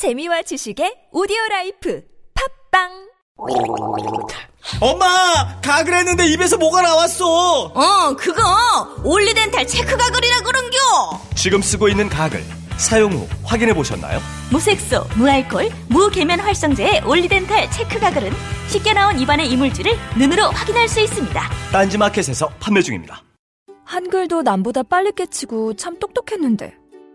재미와 지식의 오디오 life 팟빵 엄마 가글 했는데 입에서 뭐가 나왔어 어, 그거 올리덴탈 체크 가글이라 그런겨. 지금 쓰고 있는 가글 사용 후 확인해 보셨나요? 무색소, 무알콜, 무계면활성제의 올리덴탈 체크 가글은 쉽게 나온 입안의 이물질을 눈으로 확인할 수 있습니다. 딴지마켓에서 판매 중입니다. 한글도 남보다 빨리 깨치고 참 똑똑했는데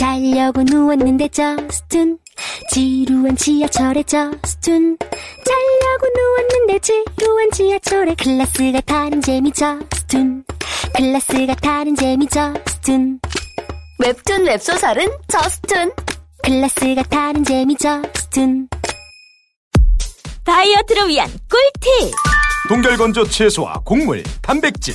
자려고 누웠는데 저스툰 지루한 지하철에 저스툰 자려고 누웠는데 지루한 지하철에 클래스가 타는 재미 저스툰 클래스가 타는 재미 저스툰 웹툰 웹소설은 저스툰. 클래스가 타는 재미 저스툰 다이어트를 위한 꿀팁. 동결건조 채소와 곡물, 단백질,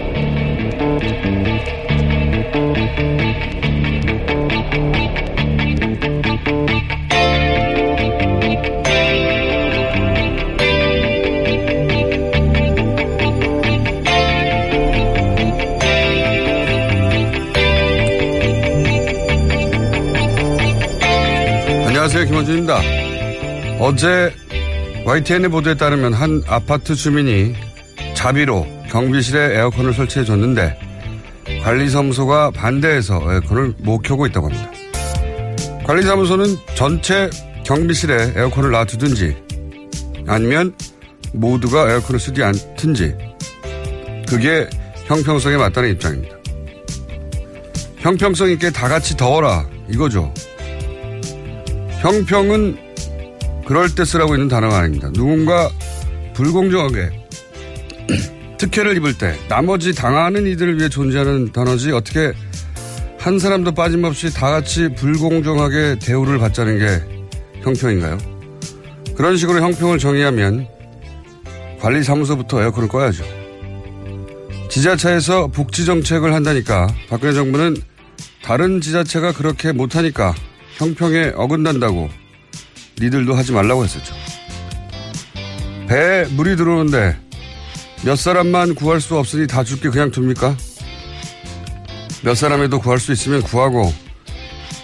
안녕하세요. 김원준입니다. 어제 YTN의 보도에 따르면 한 아파트 주민이 자비로 경비실에 에어컨을 설치해 줬는데 관리사무소가 반대해서 에어컨을 못 켜고 있다고 합니다. 관리사무소는 전체 경비실에 에어컨을 놔두든지 아니면 모두가 에어컨을 쓰지 않든지 그게 형평성에 맞다는 입장입니다. 형평성 있게 다 같이 더워라 이거죠. 형평은 그럴 때 쓰라고 있는 단어가 아닙니다. 누군가 불공정하게 특혜를 입을 때 나머지 당하는 이들을 위해 존재하는 단어지 어떻게 한 사람도 빠짐없이 다 같이 불공정하게 대우를 받자는 게 형평인가요? 그런 식으로 형평을 정의하면 관리사무소부터 에어컨을 꺼야죠. 지자체에서 복지 정책을 한다니까 박근혜 정부는 다른 지자체가 그렇게 못하니까 형평에 어긋난다고 니들도 하지 말라고 했었죠. 배에 물이 들어오는데 몇 사람만 구할 수 없으니 다 죽게 그냥 둡니까? 몇 사람에도 구할 수 있으면 구하고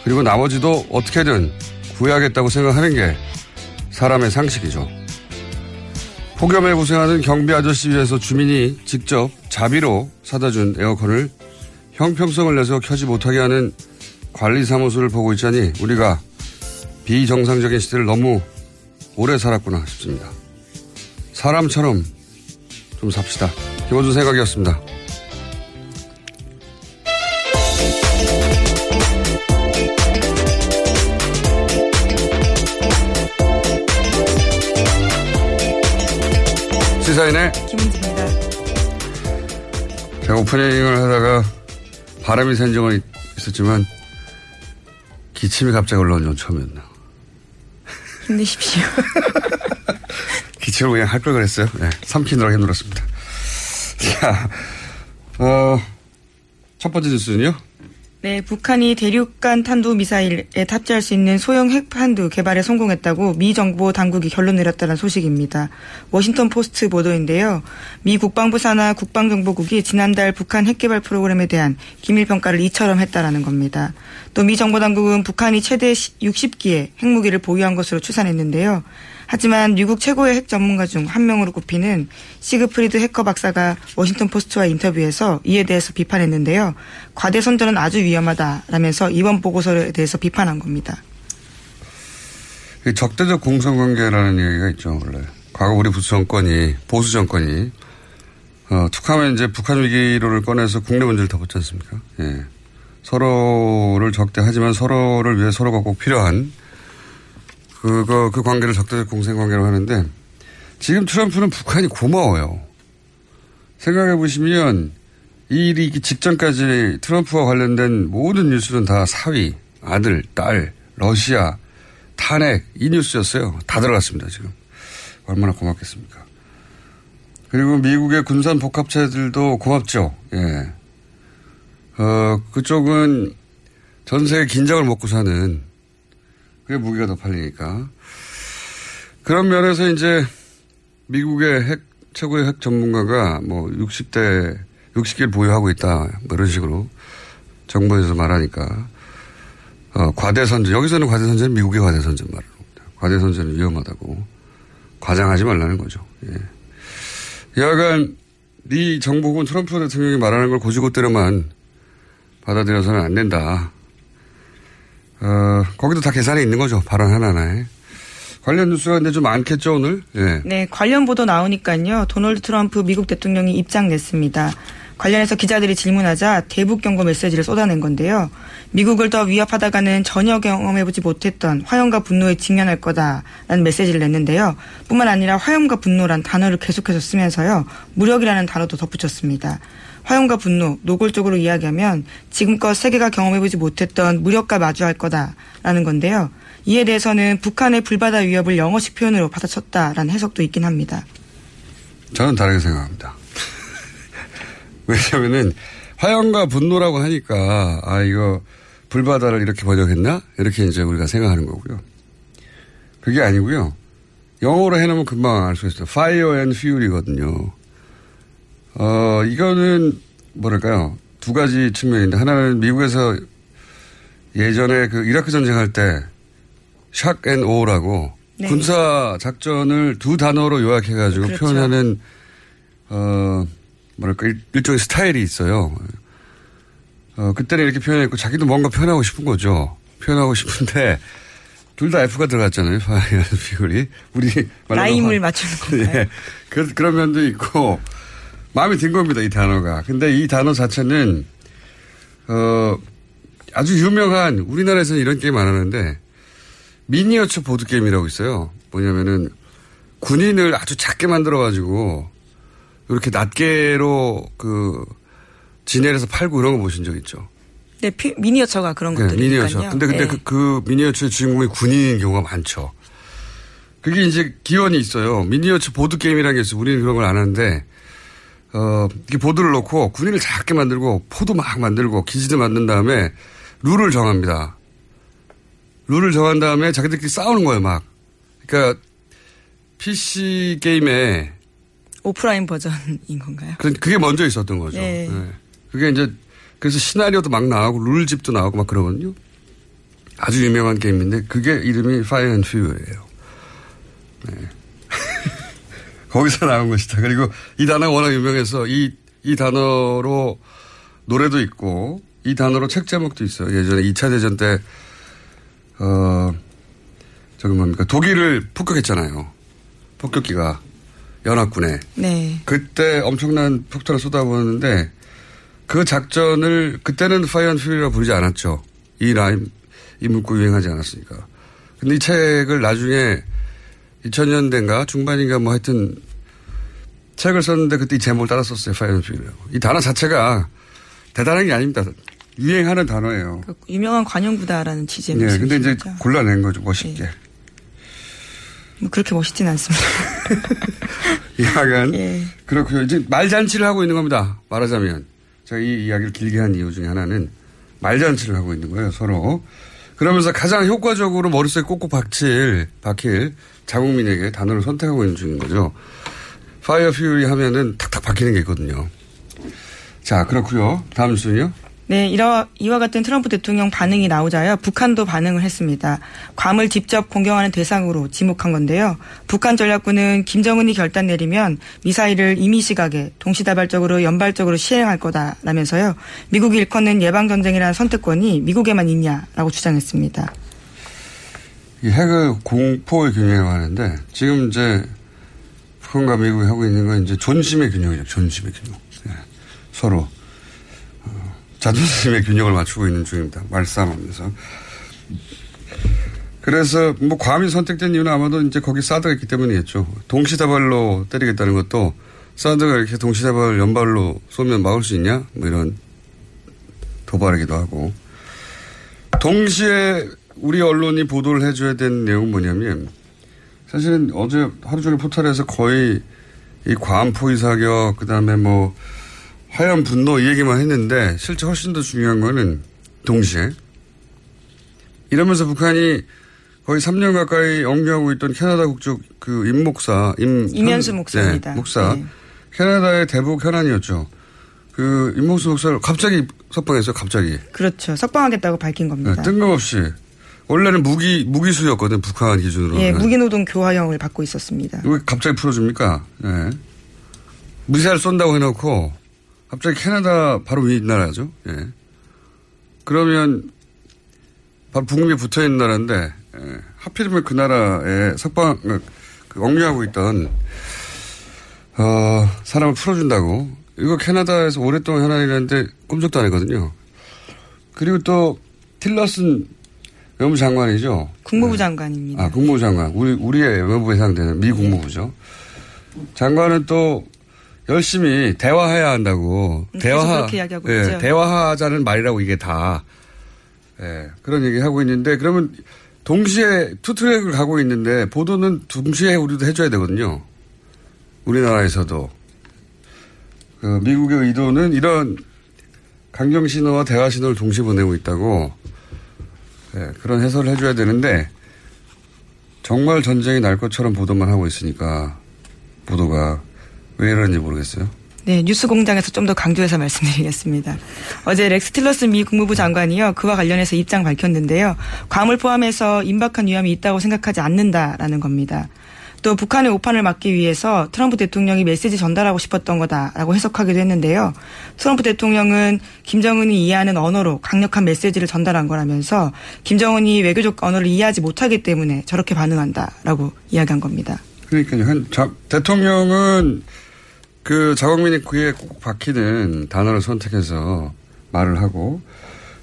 그리고 나머지도 어떻게든 구해야겠다고 생각하는 게 사람의 상식이죠. 폭염에 고생하는 경비 아저씨 위해서 주민이 직접 자비로 사다 준 에어컨을 형평성을 내서 켜지 못하게 하는 관리사무소를 보고 있자니 우리가 비정상적인 시대를 너무 오래 살았구나 싶습니다. 사람처럼 좀 삽시다. 김원준 생각이었습니다. 시사인의 김은지입니다. 제가 오프닝을 하다가 바람이 샌 적은 있었지만 기침이 갑자기 올라온 건 처음이었나. 힘내십시오. 기침을 그냥 할 걸 그랬어요. 네, 삼키느라 힘들었습니다. 자, 어, 첫 번째 뉴스는요? 네, 북한이 대륙간 탄도 미사일에 탑재할 수 있는 소형 핵탄두 개발에 성공했다고 미 정부 당국이 결론 내렸다는 소식입니다. 워싱턴 포스트 보도인데요. 미 국방부 산하 국방정보국이 지난달 북한 핵 개발 프로그램에 대한 기밀 평가를 이처럼 했다라는 겁니다. 또 미 정보 당국은 북한이 최대 60기의 핵무기를 보유한 것으로 추산했는데요. 하지만 미국 최고의 핵 전문가 중 한 명으로 꼽히는 시그프리드 해커 박사가 워싱턴 포스트와 인터뷰에서 이에 대해서 비판했는데요. 과대 선전은 아주 위험하다라면서 이번 보고서에 대해서 비판한 겁니다. 이 적대적 공성관계라는 얘기가 있죠, 원래. 과거 우리 보수 정권이, 보수 정권이, 어, 툭하면 이제 북한 위기로를 꺼내서 국내 문제를 덮었지 않습니까? 예. 서로를 적대하지만 서로를 위해 서로가 꼭 필요한 그거, 그 관계를 적대적 공생 관계로 하는데 지금 트럼프는 북한이 고마워요. 생각해 보시면 이 일이 있기 직전까지 트럼프와 관련된 모든 뉴스는 다 사위, 아들, 딸, 러시아, 탄핵 이 뉴스였어요. 다 들어갔습니다 지금. 얼마나 고맙겠습니까. 그리고 미국의 군산 복합체들도 고맙죠. 예. 어, 그쪽은 전 세계 긴장을 먹고 사는 그게 무기가 더 팔리니까. 그런 면에서 이제 미국의 핵, 최고의 핵 전문가가 뭐 60대, 60개를 보유하고 있다. 뭐 이런 식으로 정부에서 말하니까. 어, 과대선전. 여기서는 과대선전은 미국의 과대선전 말하는 겁니다. 과대선전은 위험하다고. 과장하지 말라는 거죠. 예. 여하간 네 정부군 트럼프 대통령이 말하는 걸 고지고대로만 받아들여서는 안 된다. 어, 거기도 다 계산이 있는 거죠. 발언 하나하나에. 관련 뉴스가 근데 좀 많겠죠, 오늘? 예. 네, 관련 보도 나오니까요. 도널드 트럼프 미국 대통령이 입장 냈습니다. 관련해서 기자들이 질문하자 대북 경고 메시지를 쏟아낸 건데요. 미국을 더 위협하다가는 전혀 경험해보지 못했던 화염과 분노에 직면할 거다라는 메시지를 냈는데요. 뿐만 아니라 화염과 분노란 단어를 계속해서 쓰면서요. 무력이라는 단어도 덧붙였습니다. 화염과 분노, 노골적으로 이야기하면 지금껏 세계가 경험해보지 못했던 무력과 마주할 거다라는 건데요. 이에 대해서는 북한의 불바다 위협을 영어식 표현으로 받아쳤다라는 해석도 있긴 합니다. 저는 다르게 생각합니다. 왜냐면은 화염과 분노라고 하니까 아 이거 불바다를 이렇게 번역했나 이렇게 이제 우리가 생각하는 거고요. 그게 아니고요. 영어로 해놓으면 금방 알 수 있어요. Fire and Fury거든요. 어 이거는 뭐랄까요 두 가지 측면인데 하나는 미국에서 예전에 그 이라크 전쟁할 때 shock and awe라고 네. 군사 작전을 두 단어로 요약해가지고 그렇죠. 표현하는 어 뭐랄까 일, 일종의 스타일이 있어요. 어 그때는 이렇게 표현했고 자기도 뭔가 표현하고 싶은 거죠. 표현하고 싶은데 둘 다 F가 들어갔잖아요. fire fury 우리 라임을 화- 맞추는 건가요? 예. 그, 그런 면도 있고 마음에 든 겁니다. 이 단어가. 근데 이 단어 자체는 어 아주 유명한 우리나라에서는 이런 게임 안 하는데 미니어처 보드 게임이라고 있어요. 뭐냐면은 군인을 아주 작게 만들어 가지고 이렇게 낱개로 그 진열해서 팔고 이런 거 보신 적 있죠? 네, 피- 미니어처가 그런 네, 것들이니까요. 미니어처. 근데 근데 네. 그, 그 미니어처의 주인공이 군인인 경우가 많죠. 그게 이제 기원이 있어요. 미니어처 보드 게임이라는 게 있어요. 우리는 그런 걸 안 하는데 어, 이렇게 보드를 놓고 군인을 작게 만들고 포도 막 만들고 기지도 만든 다음에 룰을 정합니다. 룰을 정한 다음에 자기들끼리 싸우는 거예요, 막. 그러니까 PC 게임에 오프라인 버전인 건가요? 그- 그게 먼저 있었던 거죠. 네. 네. 그게 이제 그래서 시나리오도 막 나오고 룰집도 나오고 막 그러거든요. 아주 유명한 게임인데 그게 이름이 Fire and Fury예요. 네. 거기서 나온 것이다. 그리고 이 단어가 워낙 유명해서 이, 이 단어로 노래도 있고 이 단어로 책 제목도 있어요. 예전에 2차 대전 때, 어, 저기 뭡니까. 독일을 폭격했잖아요. 폭격기가 연합군에. 네. 그때 엄청난 폭탄을 쏟아부었는데 그 작전을 그때는 fire and fury라 부르지 않았죠. 이 라임 이 문구 유행하지 않았으니까. 근데 이 책을 나중에 2000년대인가 중반인가 뭐 하여튼 책을 썼는데 그때 이 제목을 따라 썼어요. fire and fury라고. 이 단어 자체가 대단한 게 아닙니다. 유행하는 단어예요. 그 유명한 관용구다라는 취지의 네, 근데 이제 말씀이시죠? 골라낸 거죠. 멋있게. 뭐 그렇게 멋있진 않습니다. 야간 예. 그렇고요. 이제 말잔치를 하고 있는 겁니다. 말하자면 제가 이 이야기를 길게 한 이유 중에 하나는 말잔치를 하고 있는 거예요. 서로 그러면서 가장 효과적으로 머릿속에 꼭꼭 박힐 박힐 자국민에게 단어를 선택하고 있는 중인 거죠. fire fury 하면은 탁탁 박히는 게 있거든요. 자 그렇고요. 다음 순요. 네, 이와, 이와 같은 트럼프 대통령 반응이 나오자요. 북한도 반응을 했습니다. 괌을 직접 공격하는 대상으로 지목한 건데요. 북한 전략군은 김정은이 결단 내리면 미사일을 임의 시각에 동시다발적으로 연발적으로 시행할 거다라면서요. 미국이 일컫는 예방전쟁이라는 선택권이 미국에만 있냐라고 주장했습니다. 이 핵의 공포의 균형이라고 하는데 지금 이제 북한과 미국이 하고 있는 건 이제 존심의 균형이죠. 존심의 균형. 예. 서로 어, 자존심의 균형을 맞추고 있는 중입니다. 말싸움하면서. 그래서 뭐 과감히 선택된 이유는 아마도 이제 거기 사드가 있기 때문이겠죠. 동시다발로 때리겠다는 것도 사드가 이렇게 동시다발 연발로 쏘면 막을 수 있냐? 뭐 이런 도발이기도 하고. 동시에 우리 언론이 보도를 해줘야 되는 내용은 뭐냐면 사실은 어제 하루 종일 포털에서 거의 이 과한 포위 사격, 그 다음에 뭐 하얀 분노 이 얘기만 했는데 실제 훨씬 더 중요한 거는 동시에 이러면서 북한이 거의 3년 가까이 영유하고 있던 캐나다 국적 그 임 목사, 임, 임현수 현- 목사입니다. 네, 목사. 네. 캐나다의 대북 현안이었죠. 그 임목수 목사를 갑자기 석방했어요, 갑자기. 그렇죠. 석방하겠다고 밝힌 네, 겁니다. 뜬금없이. 원래는 무기, 무기수였거든, 북한 기준으로. 예, 무기노동 교화형을 받고 있었습니다. 왜 갑자기 풀어줍니까? 예. 미사일 쏜다고 해놓고 갑자기 캐나다 바로 위 나라죠. 예. 그러면 바로 북미에 붙어 있는 나라인데 예. 하필이면 그 나라에 석방 그 억류하고 있던 어, 사람을 풀어준다고 이거 캐나다에서 오랫동안 현안이라는데 꿈쩍도 안 했거든요. 그리고 또 틸러슨 외무부 장관이죠. 국무부 장관입니다. 아, 국무부 장관. 우리, 우리의 외무부에 해당되는 미 국무부죠. 장관은 또 열심히 대화해야 한다고. 음, 계속 대화, 그렇게 이야기하고 예, 있죠. 대화하자는 말이라고 이게 다. 예, 그런 얘기 하고 있는데 그러면 동시에 투트랙을 가고 있는데 보도는 동시에 우리도 해줘야 되거든요. 우리나라에서도. 그 미국의 의도는 이런 강경 신호와 대화 신호를 동시에 보내고 있다고 예, 그런 해설을 해줘야 되는데 정말 전쟁이 날 것처럼 보도만 하고 있으니까 보도가 왜 이러는지 모르겠어요. 네, 뉴스 공장에서 좀 더 강조해서 말씀드리겠습니다. 어제 렉스 틸러스 미 국무부 장관이요. 그와 관련해서 입장 밝혔는데요. 괌을 포함해서 임박한 위험이 있다고 생각하지 않는다라는 겁니다. 또 북한의 오판을 막기 위해서 트럼프 대통령이 메시지 전달하고 싶었던 거다라고 해석하기도 했는데요. 트럼프 대통령은 김정은이 이해하는 언어로 강력한 메시지를 전달한 거라면서 김정은이 외교적 언어를 이해하지 못하기 때문에 저렇게 반응한다라고 이야기한 겁니다. 그러니까요. 한, 자, 대통령은 그 자국민이 귀에 꼭 박히는 단어를 선택해서 말을 하고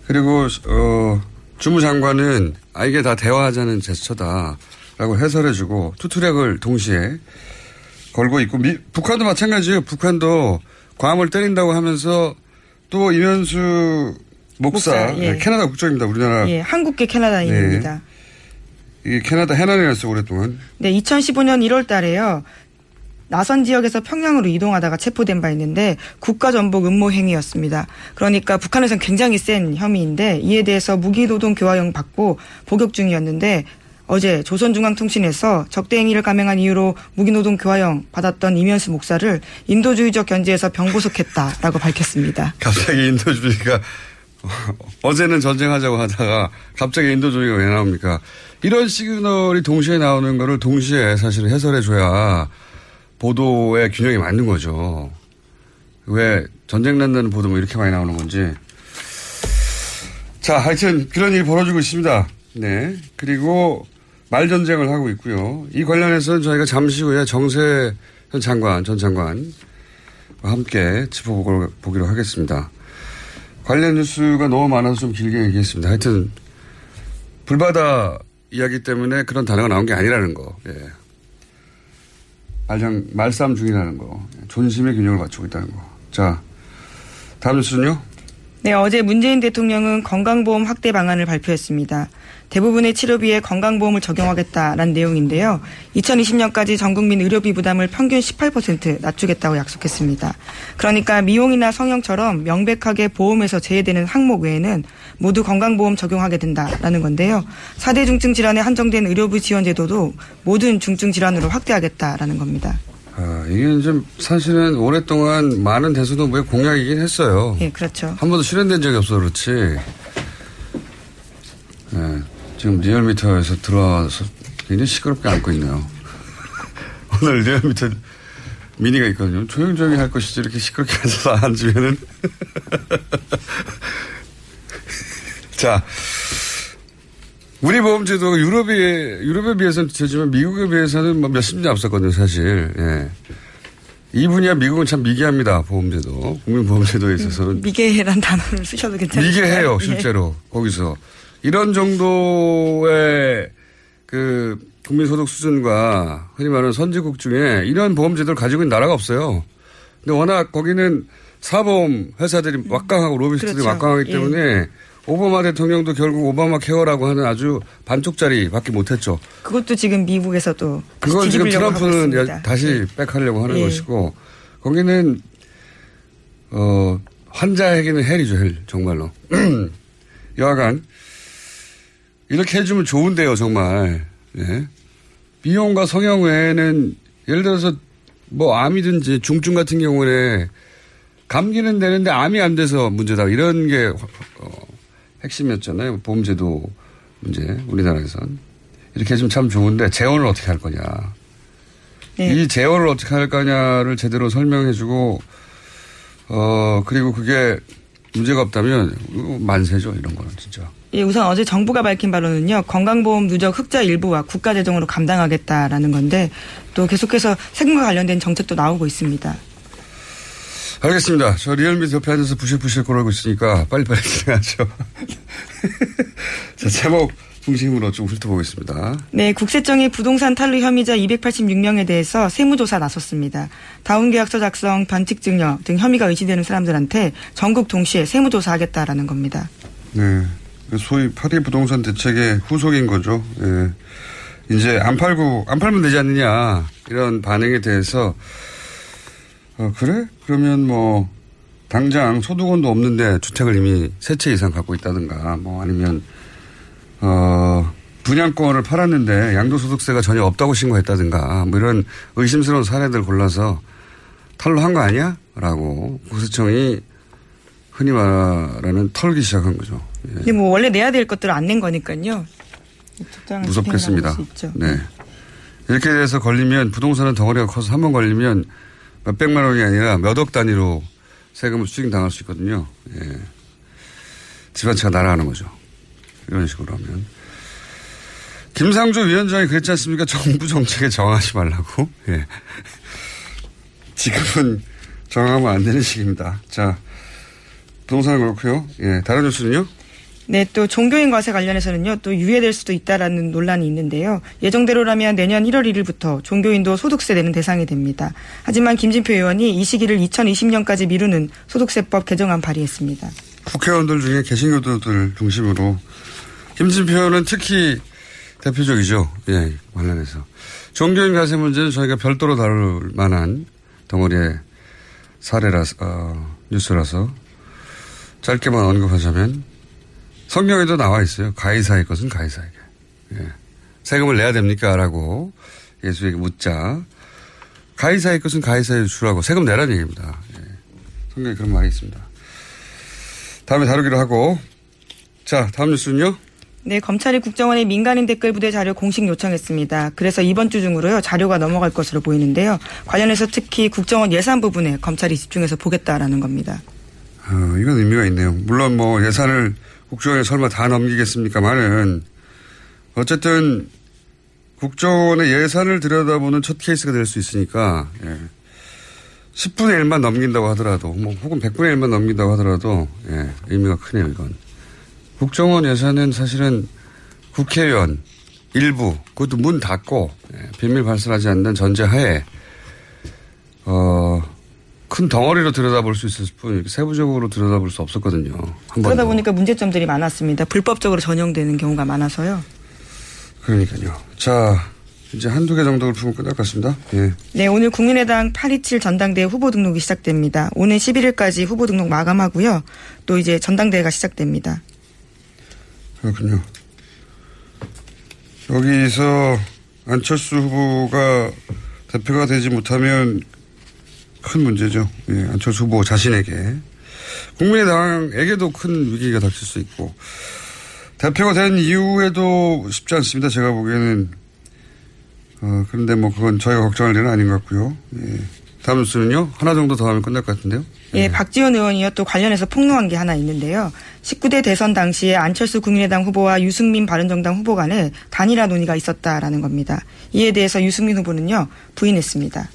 그리고 어 주무장관은 아 이게 다 대화하자는 제스처다 라고 해설해주고 투트랙을 동시에 걸고 있고 미, 북한도 마찬가지예요. 북한도 괌을 때린다고 하면서 또 이면수 목사, 목사, 예. 네, 캐나다 국적입니다. 우리나라 예, 한국계 캐나다인입니다. 이게 캐나다 해난이었어 오랫동안. 네, 2015년 1월 달에요. 나선 지역에서 평양으로 이동하다가 체포된 바 있는데 국가전복 음모 행위였습니다. 그러니까 북한에서는 굉장히 센 혐의인데 이에 대해서 무기노동 교화형 받고 복역 중이었는데 어제 조선중앙통신에서 적대 행위를 감행한 이유로 무기노동 교화형 받았던 이면수 목사를 인도주의적 견제에서 병구속했다라고 밝혔습니다. 갑자기 인도주의가 어제는 전쟁하자고 하다가 갑자기 인도주의가 왜 나옵니까? 이런 시그널이 동시에 나오는 거를 동시에 사실 해설해줘야 보도의 균형이 맞는 거죠. 왜 전쟁 난다는 보도 뭐 이렇게 많이 나오는 건지. 자, 하여튼 그런 일이 벌어지고 있습니다. 네. 그리고 말전쟁을 하고 있고요. 이 관련해서는 저희가 잠시 후에 정세 현 장관, 전 장관과 함께 짚어보기로 하겠습니다. 관련 뉴스가 너무 많아서 좀 길게 얘기했습니다. 하여튼 불바다 이야기 때문에 그런 단어가 나온 게 아니라는 거. 예. 말장 말싸움 중이라는 거. 존심의 균형을 맞추고 있다는 거. 자, 다음 뉴스는요. 네, 어제 문재인 대통령은 건강보험 확대 방안을 발표했습니다. 대부분의 치료비에 건강보험을 적용하겠다라는 내용인데요. 2020년까지 전 국민 의료비 부담을 평균 18% 낮추겠다고 약속했습니다. 그러니까 미용이나 성형처럼 명백하게 보험에서 제외되는 항목 외에는 모두 건강보험 적용하게 된다라는 건데요. 4대 중증 질환에 한정된 의료비 지원 제도도 모든 중증 질환으로 확대하겠다라는 겁니다. 아, 이게 좀 사실은 오랫동안 많은 대수도부의 공약이긴 했어요. 예, 그렇죠. 한 번도 실현된 적이 없어 그렇지. 예, 지금 리얼미터에서 들어와서 굉장히 시끄럽게 앉고 있네요. 오늘 리얼미터 미니가 있거든요. 조용조용히 할 것이지 이렇게 시끄럽게 앉아서 앉으면은. 자, 우리 보험제도 유럽에, 유럽에 비해서는 되지만 미국에 비해서는 뭐 몇십 년 앞섰거든요, 사실. 예. 이 분야 미국은 참 미개합니다, 보험제도. 국민보험제도에 있어서는. 미개란 단어를 쓰셔도 괜찮아요. 미개해요, 실제로. 거기서. 이런 정도의 그 국민소득 수준과 흔히 말하는 선진국 중에 이런 보험제도를 가지고 있는 나라가 없어요. 근데 워낙 거기는 사보험 회사들이 막강하고 로비스트들이 그렇죠. 막강하기 예. 때문에 오바마 대통령도 결국 오바마 케어라고 하는 아주 반쪽짜리밖에 못했죠. 그것도 지금 미국에서도 그건 지금 트럼프는 다시 back하려고 하는 예. 것이고 거기는 어 환자에게는 hell이죠 hell 정말로 여하간 이렇게 해주면 좋은데요 정말. 예. 비용과 성형 외에는 예를 들어서 뭐 암이든지 중증 같은 경우에 감기는 되는데 암이 안 돼서 문제다. 이런 게 어, 핵심이었잖아요. 보험제도 문제 우리나라에선. 이렇게 해주면 참 좋은데 재원을 어떻게 할 거냐. 네. 이 재원을 어떻게 할 거냐를 제대로 설명해주고 어 그리고 그게 문제가 없다면 만세죠 이런 거는 진짜 예, 우선 어제 정부가 밝힌 바로는요, 건강보험 누적 흑자 일부와 국가재정으로 감당하겠다라는 건데, 또 계속해서 세금과 관련된 정책도 나오고 있습니다. 알겠습니다. 저 리얼미 옆에 앉아서 부실부실 거리고 있으니까 빨리빨리 진행하죠. 자, 제목 중심으로 좀 훑어보겠습니다. 네, 국세청이 부동산 탈루 혐의자 286명에 대해서 세무조사 나섰습니다. 다운 계약서 작성, 변칙 증여 등 혐의가 의심되는 사람들한테 전국 동시에 세무조사하겠다라는 겁니다. 네. 소위 파리 부동산 대책의 후속인 거죠. 예. 이제 안 팔고, 안 팔면 되지 않느냐. 이런 반응에 대해서, 어, 그래? 그러면 뭐, 당장 소득원도 없는데 주택을 이미 세 채 이상 갖고 있다든가, 뭐 아니면, 어, 분양권을 팔았는데 양도소득세가 전혀 없다고 신고했다든가, 뭐 이런 의심스러운 사례들 골라서 탈로한 거 아니야? 라고 국세청이 흔히 말하는 털기 시작한 거죠. 예. 근데 뭐 원래 내야 될 것들을 안 낸 거니까요. 무섭겠습니다. 네. 이렇게 돼서 걸리면 부동산은 덩어리가 커서 한 번 걸리면 몇 백만 원이 아니라 몇 억 단위로 세금을 수익 당할 수 있거든요. 예. 집안채가 날아가는 거죠. 이런 식으로 하면. 김상조 위원장이 그랬지 않습니까? 정부 정책에 정하지 말라고. 예. 지금은 정하면 안 되는 시기입니다. 자, 부동산은 그렇고요. 예. 다른 뉴스는요? 네, 또 종교인 과세 관련해서는요, 또 유예될 수도 있다라는 논란이 있는데요. 예정대로라면 내년 1월 1일부터 종교인도 소득세 내는 대상이 됩니다. 하지만 김진표 의원이 이 시기를 2020년까지 미루는 소득세법 개정안 발의했습니다. 국회의원들 중에 개신교도들 중심으로 김진표 의원은 특히 대표적이죠. 예, 관련해서. 종교인 가세 문제는 저희가 별도로 다룰 만한 덩어리의 사례라서, 어, 뉴스라서 짧게만 언급하자면 성경에도 나와 있어요. 가이사의 것은 가이사에게. 예. 세금을 내야 됩니까? 라고 예수에게 묻자. 가이사의 것은 가이사에게 주라고 세금 내라는 얘기입니다. 예. 성경에 그런 말이 있습니다. 다음에 다루기로 하고. 자, 다음 뉴스는요? 네, 검찰이 국정원의 민간인 댓글 부대 자료 공식 요청했습니다. 그래서 이번 주 중으로요, 자료가 넘어갈 것으로 보이는데요. 관련해서 특히 국정원 예산 부분에 검찰이 집중해서 보겠다라는 겁니다. 어, 이건 의미가 있네요. 물론 뭐 예산을 국정원에 설마 다 넘기겠습니까만은 어쨌든 국정원의 예산을 들여다보는 첫 케이스가 될 수 있으니까 예. 10분의 1만 넘긴다고 하더라도 뭐 혹은 100분의 1만 넘긴다고 하더라도 예, 의미가 크네요 이건. 국정원 예산은 사실은 국회의원 일부 그것도 문 닫고 예, 비밀 발설하지 않는 전제하에 어, 큰 덩어리로 들여다볼 수 있을 뿐 이렇게 세부적으로 들여다볼 수 없었거든요. 한 그러다 번도. 보니까 문제점들이 많았습니다. 불법적으로 전용되는 경우가 많아서요. 그러니까요. 자, 이제 한두 개 정도를 풀면 끝날 것 같습니다. 예. 네, 오늘 국민의당 827 전당대회 후보 등록이 시작됩니다. 오늘 11일까지 후보 등록 마감하고요. 또 이제 전당대회가 시작됩니다. 그렇군요. 여기서 안철수 후보가 대표가 되지 못하면 큰 문제죠. 예, 안철수 후보 자신에게. 국민의당에게도 큰 위기가 닥칠 수 있고. 대표가 된 이후에도 쉽지 않습니다. 제가 보기에는. 어, 그런데 뭐 그건 저희가 걱정할 일은 아닌 것 같고요. 예. 다음 뉴스는요? 하나 정도 더 하면 끝날 것 같은데요? 예, 박지원 의원이요 또 관련해서 폭로한 게 하나 있는데요. 19대 대선 당시에 안철수 국민의당 후보와 유승민 바른정당 후보 간에 단일화 논의가 있었다라는 겁니다. 이에 대해서 유승민 후보는요 부인했습니다.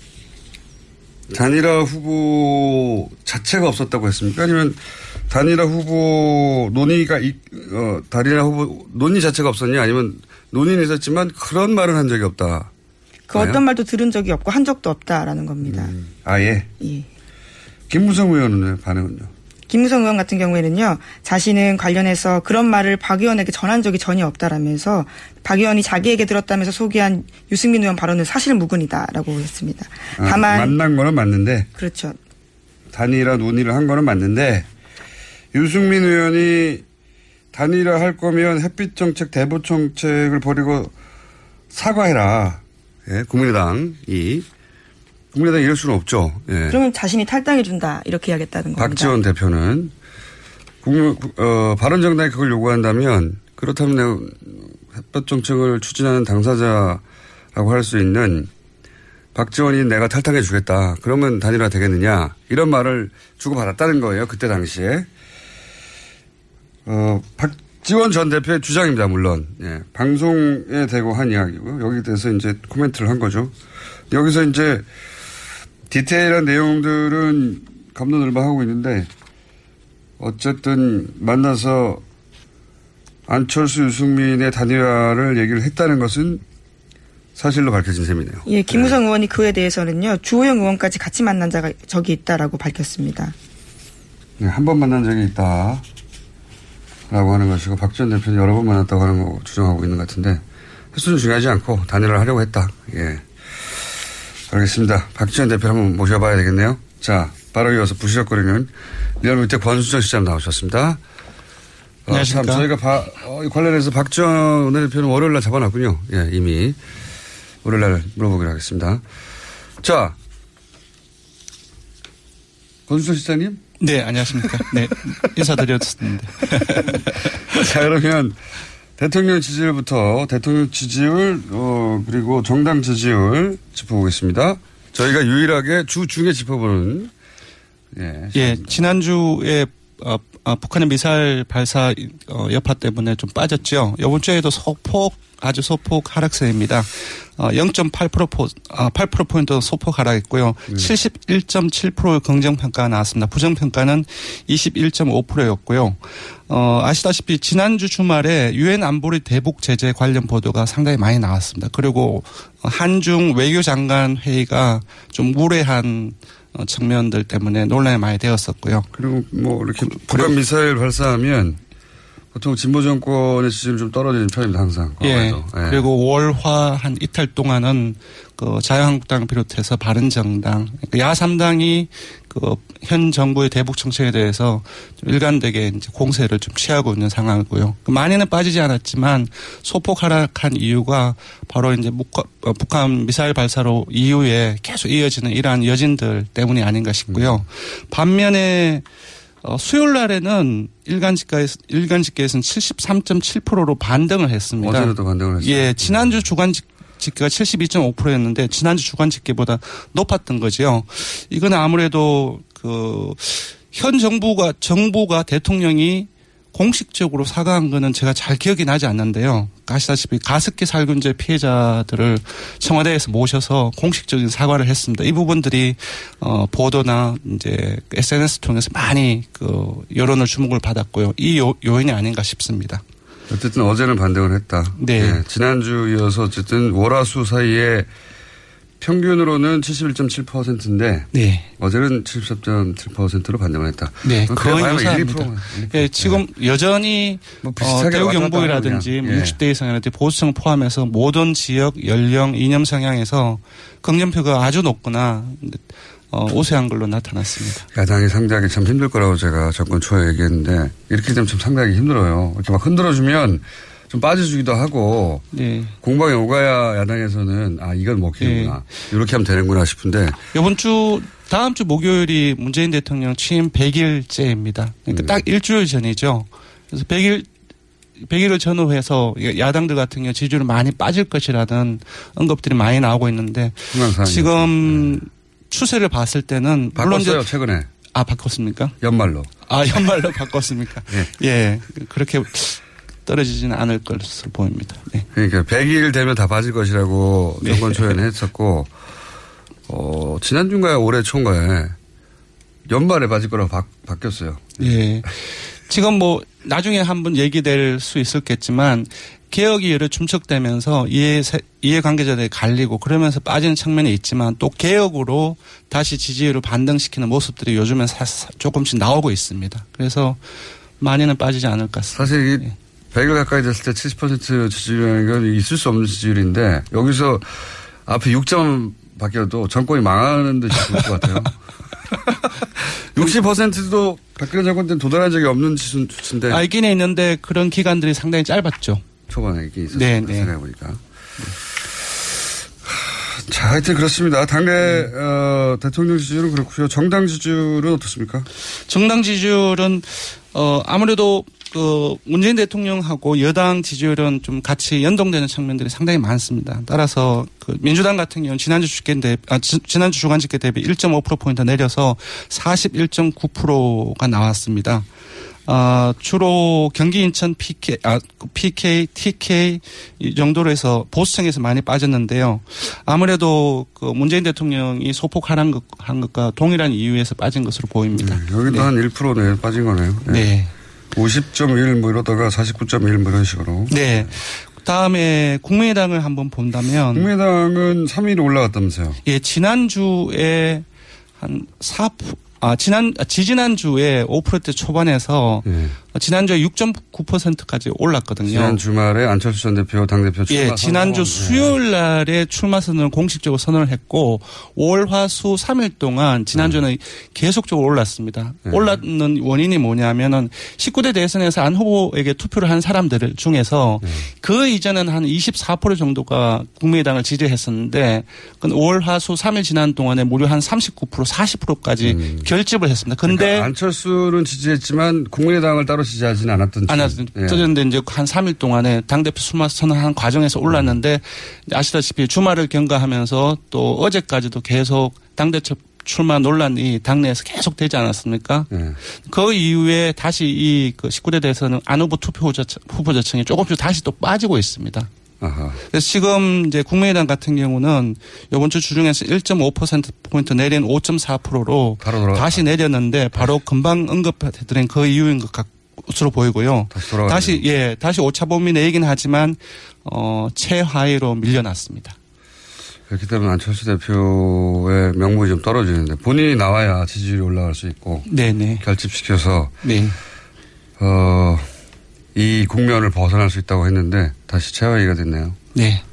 단일화 후보 자체가 없었다고 했습니까? 아니면 단일화 후보 논의가, 이- 어, 단일화 후보 논의 자체가 없었냐? 아니면 논의는 있었지만 그런 말은 한 적이 없다. 그 아요? 어떤 말도 들은 적이 없고 한 적도 없다라는 겁니다. 아예. 예. 김무성 의원은 반응은요? 김무성 의원 같은 경우에는요, 자신은 관련해서 그런 말을 박 의원에게 전한 적이 전혀 없다라면서 박 의원이 자기에게 들었다면서 소개한 유승민 의원 발언은 사실 무근이다라고 했습니다. 아, 다만 만난 거는 맞는데 그렇죠. 단일화 논의를 한 거는 맞는데 유승민 의원이 단일화 할 거면 햇빛 정책 대북 정책을 버리고 사과해라. 예, 국민의당이 국민의당 이럴 수는 없죠. 예. 그러면 자신이 탈당해 준다 이렇게 해야겠다는 겁니다. 박지원 대표는 국민 어, 바른정당이 그걸 요구한다면 그렇다면 햇볕 정책을 추진하는 당사자라고 할 수 있는 박지원이 내가 탈당해 주겠다. 그러면 단일화 되겠느냐. 이런 말을 주고받았다는 거예요. 그때 당시에. 어, 박지원 전 대표의 주장입니다. 물론. 예. 방송에 대고 한 이야기고 여기에 대해서 이제 코멘트를 한 거죠. 여기서 이제 디테일한 내용들은 감론을박하고 있는데 어쨌든 만나서 안철수 유승민의 단일화를 얘기를 했다는 것은 사실로 밝혀진 셈이네요. 예, 김무성 의원이 그에 대해서는요 주호영 의원까지 같이 만난 적이 있다라고 밝혔습니다. 네, 한 번 만난 적이 있다. 라고 하는 것이고 박지원 대표는 여러 번 만났다고 하는 거 주장하고 있는 것 같은데 횟수는 중요하지 않고 단일화를 하려고 했다. 예. 알겠습니다. 박지원 대표 한번 모셔봐야 되겠네요. 자, 바로 이어서 부스럭거리는 리얼미터 권순정 실장 나오셨습니다. 어, 안녕하십니까. 참 저희가 바- 어, 이 관련해서 박지원 원내대표는 월요일 날 잡아놨군요. 예, 이미. 월요일 날 물어보기로 하겠습니다. 자, 권수정 시장님? 네, 안녕하십니까. 네, 인사드렸습니다. 자, 그러면 대통령 지지율부터 대통령 지지율, 어, 그리고 정당 지지율 짚어보겠습니다. 저희가 유일하게 주 중에 짚어보는, 예. 예, 지난주에 어, 어, 북한의 미사일 발사 어, 여파 때문에 좀 빠졌죠. 이번 주에도 소폭 아주 소폭 하락세입니다. 어, 0.8% 포, 어, 8% 포인트 소폭 하락했고요. 71.7%의 긍정 평가가 나왔습니다. 부정 평가는 21.5%였고요. 어, 아시다시피 지난주 주말에 유엔 안보리 대북 제재 관련 보도가 상당히 많이 나왔습니다. 그리고 한중 외교장관 회의가 좀 어, 측면들 때문에 논란이 많이 되었었고요. 그리고 뭐 이렇게 북한 미사일 발사하면 보통 진보 정권의 지지율 좀 떨어지는 편입니다, 항상. 예. 예. 그리고 월화 한 이틀 동안은 그 자유한국당 비롯해서 바른정당, 그러니까 야3당이 그 현 정부의 대북 정책에 대해서 좀 일관되게 이제 공세를 좀 취하고 있는 상황이고요. 그 많이는 빠지지 않았지만 소폭 하락한 이유가 바로 이제 북한, 어, 북한 미사일 발사로 이후에 계속 이어지는 이러한 여진들 때문이 아닌가 싶고요. 반면에 어, 수요일 날에는 일간 집가에서 일간 집계에서는 73.7%로 반등을 했습니다. 어제도 반등을 했어요. 예, 지난주 주간 집- 집계가 72.5%였는데 지난주 주간 집계보다 높았던 거죠. 이건 아무래도 그 현 정부가 정부가 대통령이 공식적으로 사과한 거는 제가 잘 기억이 나지 않는데요. 아시다시피 가습기 살균제 피해자들을 청와대에서 모셔서 공식적인 사과를 했습니다. 이 부분들이 어 보도나 이제 SNS 통해서 많이 그 여론을 주목을 받았고요. 이 요, 요인이 아닌가 싶습니다. 어쨌든 어제는 반등을 했다. 네. 예, 지난주 이어서 어쨌든 월화수 사이에 평균으로는 71.7%인데 네. 어제는 73.7%로 반등을 했다. 네, 뭐 거의 그래봐야 1, 유사합니다. 2%만. 예, 지금 여전히 뭐 어, 대우 하는 뭐 그냥. 60대 이상이라든 지 보수층 포함해서 모든 지역, 연령, 이념 성향에서 긍정표가 아주 높거나 어, 우세한 걸로 나타났습니다. 야당이 상대하기 참 힘들 거라고 제가 정권 초에 얘기했는데 이렇게 되면 참 상대하기 힘들어요. 이렇게 막 흔들어주면 좀 빠져주기도 하고 네. 공방에 오가야 야당에서는 아 이건 먹히는구나 이렇게 하면 되는구나 싶은데 이번 주 다음 주 목요일이 문재인 대통령 취임 100일째입니다. 그러니까 딱 일주일 전이죠. 그래서 100일 100일을 전후해서 야당들 같은 경우 지지율이 많이 빠질 것이라는 언급들이 많이 나오고 있는데 지금 추세를 봤을 때는 물론 바꿨어요, 이제 최근에. 아 바꿨습니까? 연말로. 아 연말로 바꿨습니까? 예. 예, 그렇게 떨어지지는 않을 것으로 보입니다. 네. 그러니까 100일 되면 다 빠질 것이라고 네. 정권 초연에 했었고, 어, 지난주인가요? 올해 초인가에 연말에 빠질 거라고 바, 바뀌었어요. 예. 지금 뭐 나중에 한번 얘기될 수 있었겠지만 개혁이 여러 춤척되면서 이해 이해 관계자들이 갈리고 그러면서 빠지는 측면이 있지만 또 개혁으로 다시 지지율을 반등시키는 모습들이 요즘엔 사, 사- 조금씩 나오고 있습니다. 그래서 많이는 빠지지 않을 것 같습니다. 사실 이 100일 가까이 됐을 때 70% 지지율이라는 건 있을 수 없는 지지율인데 여기서 앞에 6점 바뀌어도 정권이 망하는 듯이 보일 것 같아요. 60%도 박근혜 정권 때는 도달한 적이 없는 수치인데 아, 있긴 있는데 그런 기간들이 상당히 짧았죠. 초반에 이게 있었어요. 네, 네. 생각해보니까. 자, 하여튼 그렇습니다. 당내 어, 대통령 지지율은 그렇고요. 정당 지지율은 어떻습니까? 정당 지지율은 어 아무래도 그 문재인 대통령하고 여당 지지율은 좀 같이 연동되는 측면들이 상당히 많습니다. 따라서 그 민주당 같은 경우는 지난주 주간 대비 아 지- 지난주 주간 집계 대비 1.5% 포인트 내려서 41.9%가 나왔습니다. 아, 주로 경기 인천 PK, 아, PK, TK 이 정도로 해서 보수층에서 많이 빠졌는데요. 아무래도 그 문재인 대통령이 소폭 하한 것, 한 것과 동일한 이유에서 빠진 것으로 보입니다. 여기도 네. 한 1%네 빠진 거네요. 네. 50.1 뭐 이러다가 49.1 뭐 이런 식으로. 네. 다음에 국민의당을 한번 본다면 국민의당은 3위로 올라갔다면서요. 예, 지난주에 한 4, 아, 지난, 아, 지지난주에 5%대 초반에서 지난주에 6.9%까지 올랐거든요. 예. 지난 주말에 안철수 전 대표 당대표 출마 예, 지난주 선언. 수요일 날에 출마 선언을 공식적으로 선언을 했고 월, 화, 수 3일 동안 지난주는 계속적으로 올랐습니다. 네. 올랐는 원인이 뭐냐면은 19대 대선에서 안 후보에게 투표를 한 사람들 중에서 네. 그 이전은 한 24% 정도가 국민의당을 지지했었는데 그 월, 화, 수 3일 지난 동안에 무려 한 39% 40%까지 결집을 했습니다. 근데 음. 그러니까 안철수는 지지했지만 국민의당을 따로 지지하지는 않았던. 안 중. 예. 하던데 이제 한 3일 동안에 당대표 출마 선언한 과정에서 올랐는데 아시다시피 주말을 경과하면서 또 어제까지도 계속 당대표 출마 논란이 당내에서 계속 되지 않았습니까? 예. 그 이후에 다시 이그 19대 대선은 안 후보 투표자 후보자층이 조금씩 다시 또 빠지고 있습니다. 아하. 그래서 지금 이제 국민의당 같은 경우는 이번 주 주중에서 1.5% 포인트 내린 5.4%로 다시 내렸는데 바로 금방 언급해드린 그 이유인 것 것으로 보이고요. 다시 돌아가네요. 다시 예 다시 오차 범위 내이긴 하지만 어 최하위로 밀려났습니다. 그렇기 때문에 안철수 대표의 명분이 좀 떨어지는데 본인이 나와야 지지율이 올라갈 수 있고 네네. 결집시켜서 네. 어, 이 국면을 벗어날 수 있다고 했는데 다시 최하위가 됐네요. 네.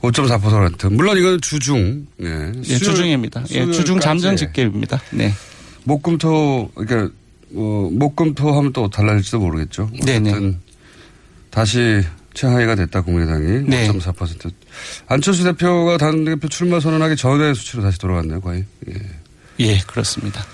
5.4% 물론 이건 주중 예, 예, 주중입니다. 예, 주중 잠정 집계입니다. 네. 목금토 그러니까 어, 목금토 하면 또 달라질지도 모르겠죠. 네네. 어쨌든 다시 최하위가 됐다 국민의당이 네. 5.4%. 안철수 대표가 당대표 출마 선언하기 전의 수치로 다시 돌아갔네요, 거의. 예. 예, 그렇습니다.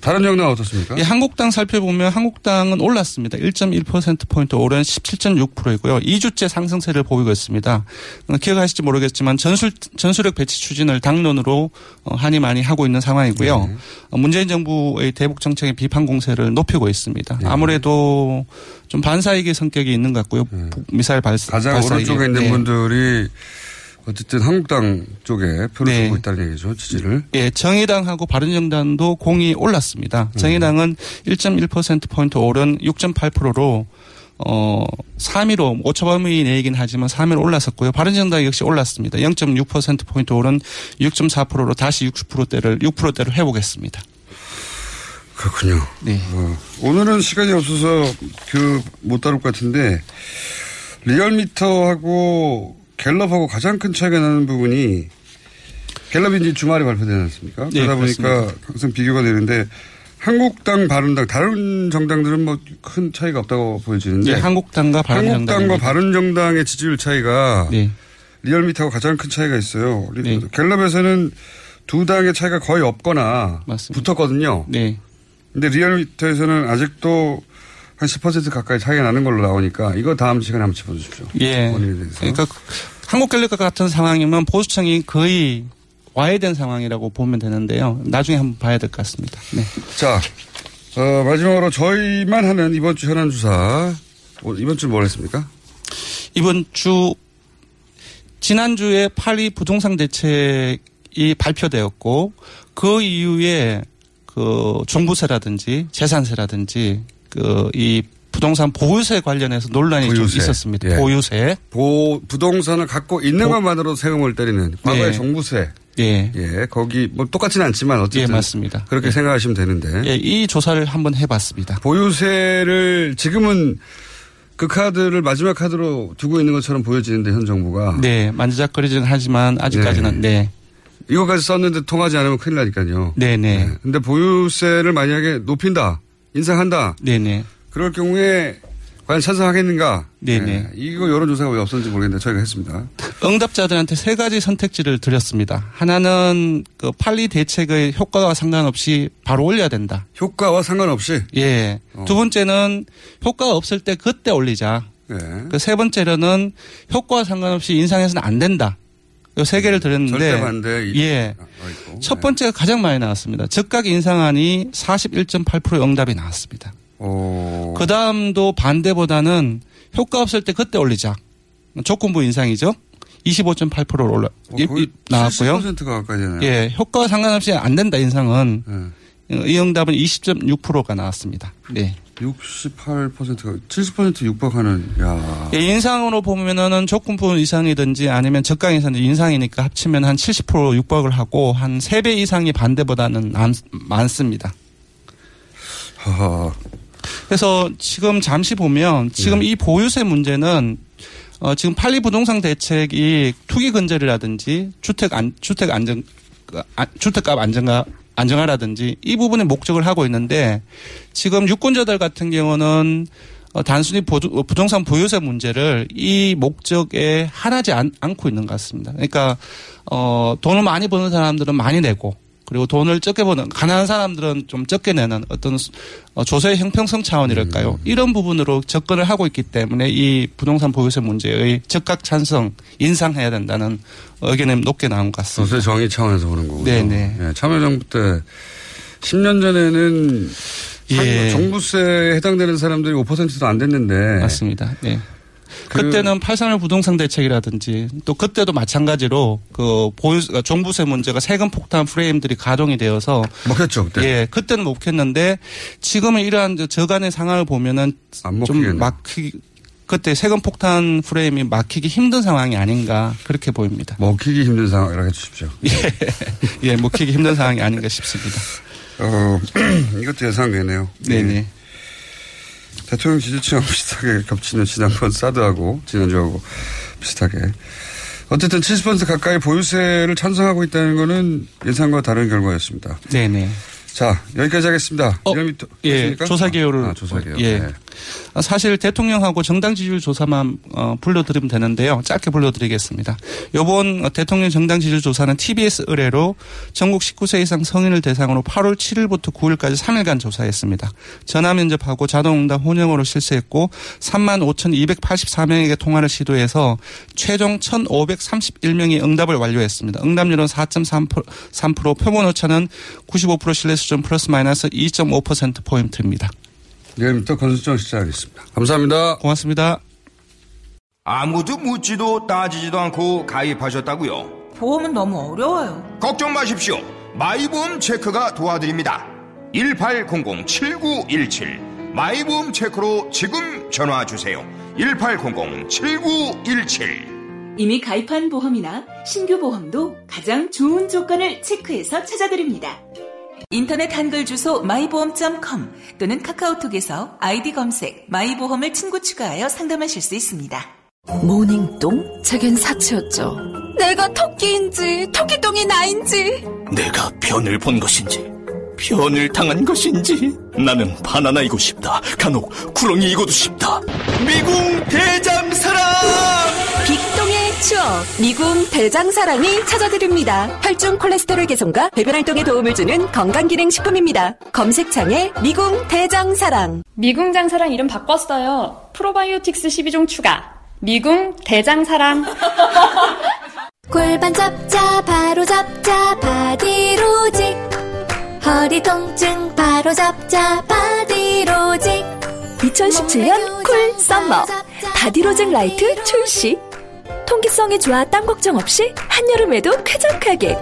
다른 정당은 어떻습니까? 예, 한국당 살펴보면 한국당은 올랐습니다. 1.1%포인트 오른 17.6%이고요. 2주째 상승세를 보이고 있습니다. 어, 기억하실지 모르겠지만 전술, 전술력 배치 추진을 당론으로 어, 한이 많이 하고 있는 상황이고요. 네. 어, 문재인 정부의 대북 정책의 비판 공세를 높이고 있습니다. 네. 아무래도 좀 반사이기 성격이 있는 것 같고요. 북 미사일 발사. 가장 발사이기. 오른쪽에 있는 네. 분들이 어쨌든 한국당 쪽에 표를 네. 주고 있다는 얘기죠, 지지를. 예, 정의당하고 바른정당도 공이 올랐습니다. 음. 정의당은 1.1%포인트 오른 6.8%로 어, 3위로 오차범위 내이긴 하지만 3위로 올랐었고요. 바른정당 역시 올랐습니다. 0.6%포인트 오른 6.4%로 다시 60%대를, 6%대를 회복했습니다. 그렇군요. 네. 어, 오늘은 시간이 없어서 그 못 다룰 것 같은데 리얼미터하고 갤럽하고 가장 큰 차이가 나는 부분이 갤럽이 이제 주말에 발표되지 않습니까? 네, 그러다 보니까 그렇습니다. 항상 비교가 되는데 한국당, 바른당 다른 정당들은 뭐 큰 차이가 없다고 보여지는데 예, 한국당과 바른정당. 한국당과 바른정당의 지지율 차이가 네. 리얼미터하고 가장 큰 차이가 있어요. 갤럽에서는 두 당의 차이가 거의 없거나 붙었거든요. 네. 근데 리얼미터에서는 아직도 한 10% 가까이 차이가 나는 걸로 나오니까 이거 다음 시간에 한번 짚어주십시오. 예. 그러니까 한국갤럽과 같은 상황이면 보수층이 거의 와야 된 상황이라고 보면 되는데요. 나중에 한번 봐야 될 것 같습니다. 네. 자, 어, 마지막으로 저희만 하는 이번 주 현안 주사. 어, 이번 주 뭘 했습니까? 이번 주 지난주에 파리 부동산 대책이 발표되었고 그 이후에 그 종부세라든지 재산세라든지 그 이 부동산 보유세 관련해서 논란이 좀 보유세. 있었습니다. 예. 보유세. 보, 부동산을 갖고 있는 것만으로 세금을 때리는 과거의 네. 종부세. 예. 예, 거기 뭐 똑같지는 않지만 어쨌든 예, 맞습니다. 그렇게 생각하시면 되는데 예, 이 조사를 한번 해 봤습니다. 보유세를 지금은 그 카드를 마지막 카드로 두고 있는 것처럼 보여지는데 현 정부가 네, 만지작거리긴 하지만 아직까지는 네. 이거까지 썼는데 통하지 않으면 큰일 나니까요. 네네. 근데 보유세를 만약에 높인다, 인상한다. 네네. 그럴 경우에 과연 찬성하겠는가? 네네. 네, 이거 여론조사가 왜 없었는지 모르겠는데 저희가 했습니다. 응답자들한테 세 가지 선택지를 드렸습니다. 하나는 그 판리 대책의 효과와 상관없이 바로 올려야 된다. 효과와 상관없이? 예. 두 번째는 효과가 없을 때 그때 올리자. 네. 그세 번째로는 효과와 상관없이 인상해서는 안 된다. 이세 개를 드렸는데 절대 반대. 예. 첫 번째가 가장 많이 나왔습니다. 즉각 인상안이 41.8% 응답이 나왔습니다. 어. 그 다음도 반대보다는 효과 없을 때 그때 올리자. 조건부 인상이죠. 25.8%로 올라 이- 이- 나왔고요. 70%가 가까이 되네요. 예, 효과와 상관없이 안 된다 인상은 네. 이 응답은 20.6%가 나왔습니다. 네. 68%가 70% 육박하는 야. 예, 인상으로 보면은 조건부 이상이든지 아니면 적강 이상이 인상이니까 합치면 한 70% 육박을 하고 한 3배 이상이 반대보다는 많, 많습니다. 하하. 그래서 지금 잠시 보면 지금 이 보유세 문제는 어, 지금 판리 부동산 대책이 투기 근절이라든지 주택 안 주택 안정 아, 주택값 안정화 안정화라든지 이 부분에 목적을 하고 있는데 지금 유권자들 같은 경우는 어, 단순히 어, 부동산 보유세 문제를 이 목적에 하나지 않, 않고 있는 것 같습니다. 그러니까 어, 돈을 많이 버는 사람들은 많이 내고 그리고 돈을 적게 버는 가난한 사람들은 좀 적게 내는 어떤 수- 어, 조세의 형평성 차원이랄까요. 이런 부분으로 접근을 하고 있기 때문에 이 부동산 보유세 문제의 적극 찬성 인상해야 된다는 의견이 높게 나온 것 같습니다. 조세 정의 차원에서 보는 거군요. 네네. 예, 참여정부 때 10년 전에는 예. 정부세에 해당되는 사람들이 5%도 안 됐는데 맞습니다. 네. 그- 그때는 831 부동산 대책이라든지 또 그때도 마찬가지로 그 보유 종부세 문제가 세금 폭탄 프레임들이 가동이 되어서 먹혔죠 그때. 예, 그때는 먹혔는데 지금은 이러한 저 저간의 상황을 보면은 안 좀. 막히 그때 세금 폭탄 프레임이 막히기 힘든 상황이 아닌가 그렇게 보입니다. 먹히기 힘든 상황이라고 해주십시오. 예, 먹히기 힘든 상황이 아닌가 싶습니다. 어, 이것도 예상되네요. 네네. 예. 대통령 지지층하고 비슷하게 겹치는 지난번 사드하고 지난주하고 비슷하게. 어쨌든 70% 가까이 보유세를 찬성하고 있다는 것은 예상과 다른 결과였습니다. 네네. 자, 여기까지 하겠습니다. 또 예? 조사 개요를 아, 조사 개요. 예. 네. 아, 사실 대통령하고 정당 지지율 조사만 어, 불러드리면 되는데요. 짧게 불러드리겠습니다. 이번 어, 대통령 정당 지지율 조사는 TBS 의뢰로 전국 19세 이상 성인을 대상으로 8월 7일부터 9일까지 3일간 조사했습니다. 전화 면접하고 자동응답 혼영으로 실시했고 3만 5,284명에게 통화를 시도해서 최종 1,531명이 응답을 완료했습니다. 응답률은 4.3%, 3%, 표본 오차는 95% 신뢰 수준 플러스 마이너스 2.5%포인트입니다. 내일부터 건수정 시작하겠습니다. 감사합니다. 고맙습니다. 아무도 묻지도 따지지도 않고 가입하셨다고요? 보험은 너무 어려워요. 걱정 마십시오. 마이보험 체크가 도와드립니다. 1800-7917 마이보험 체크로 지금 전화 주세요. 1800-7917 이미 가입한 보험이나 신규 보험도 가장 좋은 조건을 체크해서 찾아드립니다. 인터넷 한글 주소 마이보험.com 또는 카카오톡에서 아이디 검색 마이보험을 친구 추가하여 상담하실 수 있습니다. 모닝똥? 제겐 사치였죠. 내가 토끼인지 토끼똥이 나인지 내가 변을 본 것인지 변을 당한 것인지 나는 바나나이고 싶다. 간혹 구렁이이고도 싶다. 미궁 대장사랑! 추억 미궁 대장사랑이 찾아드립니다. 혈중 콜레스테롤 개선과 배변 활동에 도움을 주는 건강기능식품입니다. 검색창에 미궁 대장사랑 미궁 장사랑 이름 바꿨어요. 프로바이오틱스 12종 추가. 미궁 대장사랑. 골반 잡자 바로 잡자 바디로직 허리 통증 바로 잡자 바디로직 2017년 cool summer 바디로직 라이트 출시. 통기성이 좋아 땀 걱정 없이 한여름에도 쾌적하게.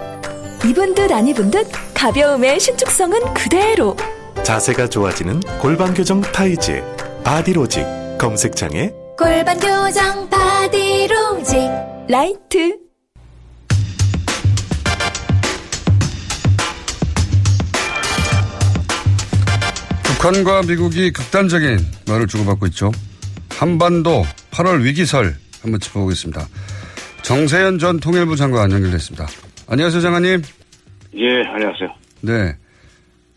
입은 듯 안 입은 듯 가벼움의 신축성은 그대로. 자세가 좋아지는 골반 교정 타이즈 바디로직 검색창에 골반 교정 바디로직 라이트. 북한과 미국이 극단적인 말을 주고받고 있죠. 한반도 8월 위기설 한번 짚어보겠습니다. 정세현 전 통일부 장관 연결됐습니다. 안녕하세요, 장관님. 예, 안녕하세요. 네.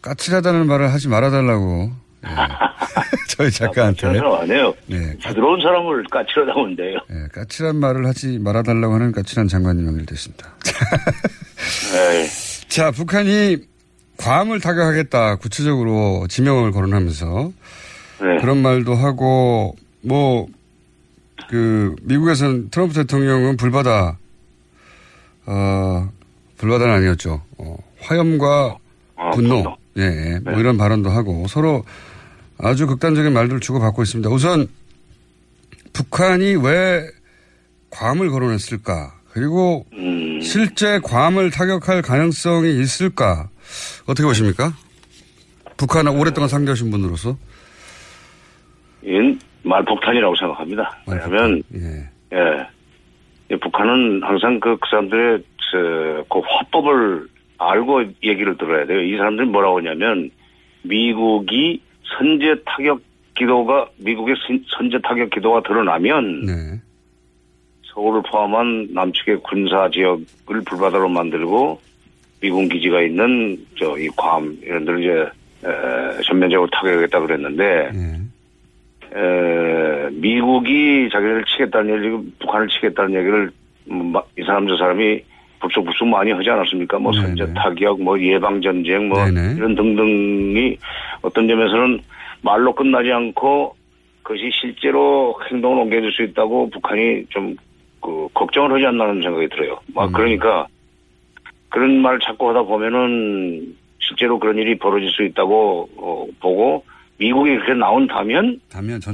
까칠하다는 말을 하지 말아달라고. 네. 저희 작가한테. 까칠한 사람 안 해요. 네. 부드러운 사람을 까칠하다고 하는데요. 네, 까칠한 말을 하지 말아달라고 하는 까칠한 장관님 연결됐습니다. 네. 자, 북한이 괌을 타격하겠다. 구체적으로 지명을 거론하면서. 그런 말도 하고, 뭐, 그, 미국에서는 트럼프 대통령은 불바다, 어, 불바다는 아니었죠. 어, 화염과 분노. 예, 예. 뭐 이런 발언도 하고 서로 아주 극단적인 말들을 주고받고 있습니다. 우선 북한이 왜 괌을 거론했을까? 그리고 실제 괌을 타격할 가능성이 있을까? 어떻게 보십니까? 북한을 오랫동안 상대하신 분으로서. 이건 말폭탄이라고 생각합니다. 왜냐하면 예. 이 북한은 항상 그, 그 사람들의 저, 그 화법을 알고 얘기를 들어야 돼요. 이 사람들이 뭐라고 하냐면 미국이 선제 타격 기도가 미국의 선- 선제 타격 기도가 드러나면 서울을 포함한 남측의 군사 지역을 불바다로 만들고 미군 기지가 있는 저 이 괌 이런 데를 이제 에, 전면적으로 타격하겠다 그랬는데 에, 미국이 자기를 치겠다는 얘기, 북한을 치겠다는 얘기를 음, 마- 이 사람 저 사람이 불쑥불쑥 많이 하지 않았습니까? 뭐 선제 타격, 뭐 예방 전쟁, 뭐 이런 등등이 어떤 점에서는 말로 끝나지 않고 그것이 실제로 행동을 옮겨줄 수 있다고 북한이 좀 그 걱정을 하지 않나는 생각이 들어요. 막 그러니까 그런 말 자꾸 하다 보면은 실제로 그런 일이 벌어질 수 있다고 어, 보고 미국이 그렇게 나온다면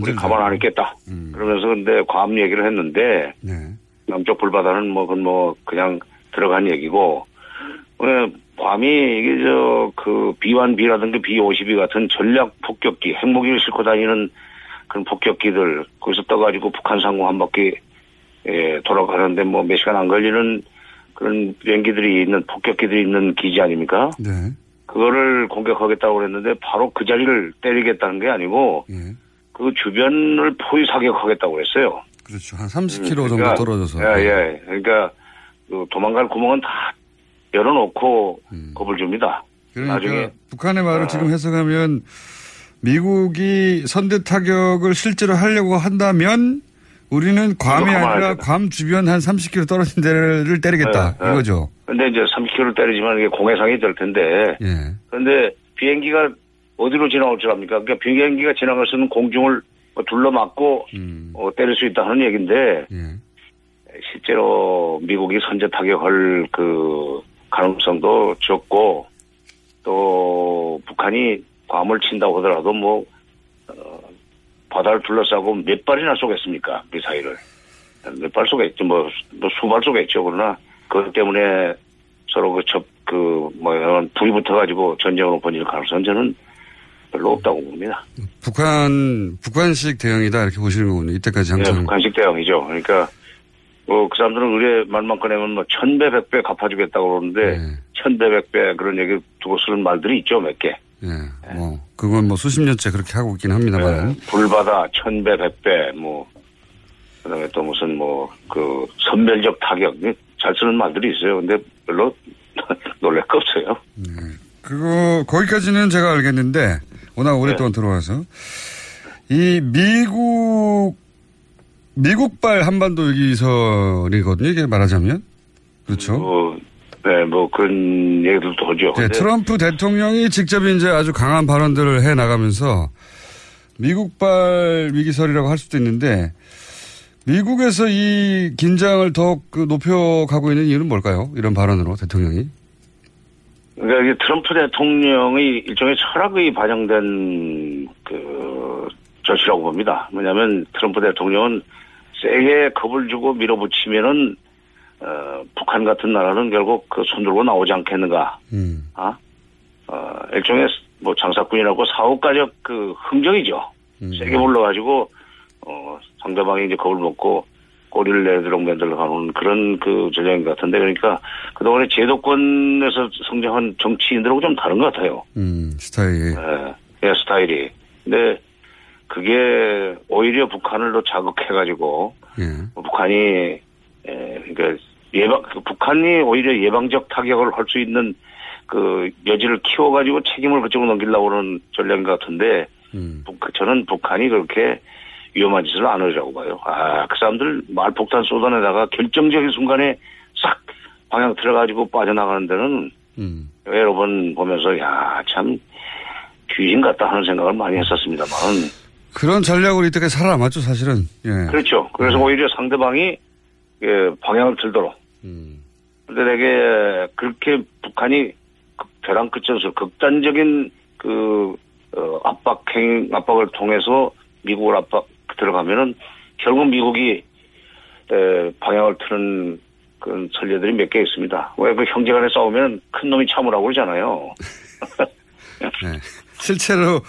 우리 가만 안 있겠다. 그러면서 근데 괌 얘기를 했는데 남쪽 불바다는 뭐 그건 뭐 그냥 들어간 얘기고 왜 괌이 이게 저 그 B1B라든가 B52 같은 전략 폭격기 핵무기를 싣고 다니는 그런 폭격기들 거기서 떠가지고 북한 상공 한 바퀴 예, 돌아가는데 뭐 몇 시간 안 걸리는 그런 비행기들이 있는 폭격기들이 있는 기지 아닙니까? 네. 그거를 공격하겠다고 그랬는데 바로 그 자리를 때리겠다는 게 아니고 그 주변을 포위 사격하겠다고 그랬어요. 그렇죠. 한 30km 정도 그러니까, 떨어져서. 예, 예. 그러니까 그 도망갈 구멍은 다 열어놓고 겁을 줍니다. 그러니까 나중에 북한의 말을 지금 해석하면 미국이 선대 타격을 실제로 하려고 한다면 우리는 괌이 아니라. 괌 주변 한 30km 떨어진 데를 때리겠다. 예, 예. 이거죠. 근데 이제 30km를 때리지만 이게 공해상이 될 텐데. 예. 그런데 비행기가 어디로 지나올 줄 압니까? 그러니까 비행기가 지나갈 수 있는 공중을 뭐 둘러막고 음. 어, 때릴 수 있다는 얘기인데 예. 실제로 미국이 선제 타격할 그 가능성도 적고 또 북한이 괌을 친다고 하더라도 뭐 어, 바다를 둘러싸고 몇 발이나 쏘겠습니까 미사일을 몇 발 쏘겠죠 뭐, 뭐 수발 쏘겠죠 그러나 그것 때문에 서로 그 접 그 뭐야 불이 붙어가지고 전쟁으로 번질 가능성은 저는 별로 없다고 봅니다. 북한 북한식 대응이다 이렇게 보시는 거군요. 이때까지 네, 항상 북한식 대응이죠. 그러니까 뭐 그 사람들은 의뢰 말만 꺼내면 뭐 천배 백배 갚아주겠다고 그러는데 네. 천배 백배 그런 얘기 두고 쓰는 말들이 있죠 몇 개. 예. 뭐 그건 뭐 수십 년째 그렇게 하고 있긴 합니다만. 불바다 천배 백배 뭐 그다음에 또 무슨 뭐 그 선별적 타격 잘 쓰는 말들이 있어요. 근데 별로 놀랄 거 없어요. 그거 거기까지는 제가 알겠는데 워낙 오랫동안 들어와서 이 미국 미국발 한반도 위기설이거든요. 이게 말하자면 그렇죠. 뭐, 네, 뭐 그런 얘기들도 하죠. 네, 트럼프 대통령이 직접 이제 아주 강한 발언들을 해 나가면서 미국발 위기설이라고 할 수도 있는데 미국에서 이 긴장을 더욱 그 높여가고 있는 이유는 뭘까요? 이런 발언으로 대통령이. 그러니까 이게 트럼프 대통령의 일종의 철학이 반영된 그 조치라고 봅니다. 뭐냐면 트럼프 대통령은 세게 겁을 주고 밀어붙이면은 어, 북한 같은 나라는 결국 그 손들고 나오지 않겠는가. 음. 아? 어, 일종의 뭐 장사꾼이라고 사후가적 그 흥정이죠. 음. 세게 불러가지고 어, 상대방이 이제 겁을 먹고 꼬리를 내도록 만들어가는 그런 그 전략인 것 같은데 그러니까 그동안에 제도권에서 성장한 정치인들하고 좀 다른 것 같아요. 음, 스타일이. 예, 예, 스타일이. 근데 그게 오히려 북한을 더 자극해가지고 예. 뭐 북한이 에, 그러니까 예방 그 북한이 오히려 예방적 타격을 할 수 있는 그 여지를 키워가지고 책임을 그쪽으로 넘기려고 하는 전략인 것 같은데 음. 북- 저는 북한이 그렇게 위험한 짓을 안 하려고 봐요. 아, 그 사람들 말폭탄 쏟아내다가 결정적인 순간에 싹 방향 틀어가지고 빠져나가는 데는 음. 여러 번 보면서 야, 참 귀신 같다 하는 생각을 많이 했었습니다만 그런 전략으로 이때까지 살아남았죠, 사실은. 예. 그렇죠. 그래서 오히려 상대방이 예, 방향을 틀도록. 음. 근데 되게 그렇게 북한이 극- 벼랑 끝에서 극단적인 그 어, 압박행 압박을 통해서 미국을 압박 들어가면은 결국 미국이 에, 방향을 트는 그런 전례들이 몇 개 있습니다. 왜 그 형제간에 싸우면 큰 놈이 참으라고 그러잖아요. 네. 실제로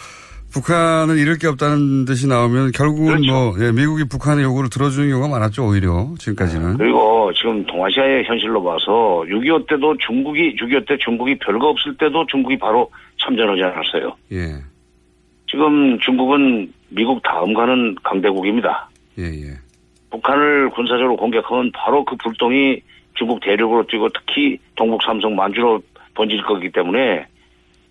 북한은 잃을 게 없다는 듯이 나오면 결국은 그렇죠. 뭐 예, 미국이 북한의 요구를 들어주는 경우가 많았죠 오히려 지금까지는. 그리고 지금 동아시아의 현실로 봐서 6.25 때도 중국이 6.25 때 중국이 별거 없을 때도 중국이 바로 참전하지 않았어요. 예, 지금 중국은 미국 다음 가는 강대국입니다. 예, 예. 북한을 군사적으로 공격하면 바로 그 불똥이 중국 대륙으로 뛰고 특히 동북 삼성 만주로 번질 거기 때문에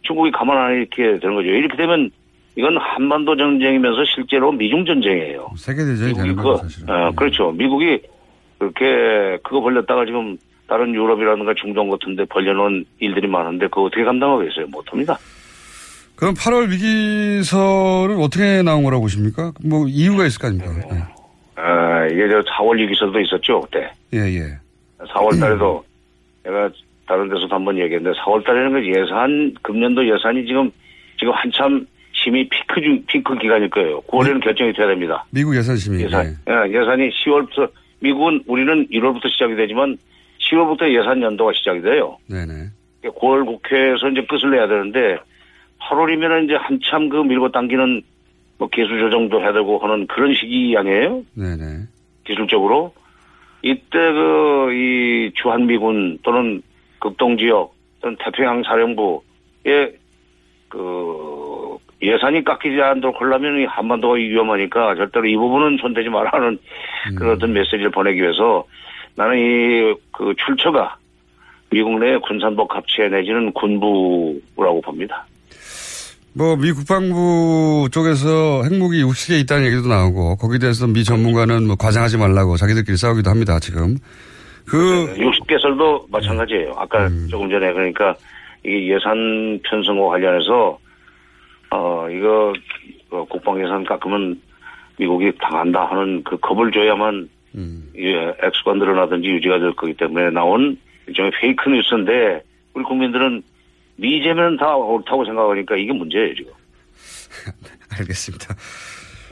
중국이 가만 안 이렇게 되는 거죠. 이렇게 되면 이건 한반도 전쟁이면서 실제로 미중 전쟁이에요. 세계 대전이 되는 거죠 사실은. 어, 그렇죠. 미국이 그렇게 그거 벌렸다가 지금 다른 유럽이라든가 중동 같은데 벌려놓은 일들이 많은데 그거 어떻게 감당하겠어요? 못합니다. 그럼 8월 위기설은 어떻게 나온 거라고 보십니까? 뭐 이유가 있을 거 아닙니까? 아, 이게 저 4월 위기설도 있었죠, 그때. 예, 예. 4월 달에도 내가 다른 데서도 한번 얘기했는데 4월 달에는 그 예산, 금년도 예산이 지금, 지금 한참 심의 피크 중, 피크 기간일 거예요. 9월에는 결정이 돼야 됩니다. 미국 예산 심의. 예산. 예. 예, 예산이 10월부터, 미국은 우리는 1월부터 시작이 되지만 10월부터 예산 연도가 시작이 돼요. 네네. 9월 국회에서 이제 끝을 내야 되는데 8월이면 이제 한참 그 밀고 당기는 뭐 개수 조정도 해야 되고 하는 그런 시기 아니에요? 네네. 기술적으로 이때 그 이 주한미군 또는 극동 지역 또는 태평양 사령부의 그 예산이 깎이지 않도록 하려면 이 한반도가 위험하니까 절대로 이 부분은 손대지 말라는 그런 어떤 메시지를 보내기 위해서 나는 이 그 출처가 미국 내 군산복 합체 내지는 군부라고 봅니다. 뭐 미 국방부 쪽에서 핵무기 60개 있다는 얘기도 나오고 거기에 대해서 미 전문가는 뭐 과장하지 말라고 자기들끼리 싸우기도 합니다 지금. 그 60개설도 마찬가지예요. 아까 조금 전에 그러니까 이게 예산 편성과 관련해서 어 이거 어, 국방 예산 깎으면 미국이 당한다 하는 그 겁을 줘야만 예, 액수가 늘어나든지 유지가 될 거기 때문에 나온 일종의 페이크 뉴스인데 우리 국민들은 미제면 다 옳다고 생각하니까 이게 문제예요 지금. 알겠습니다.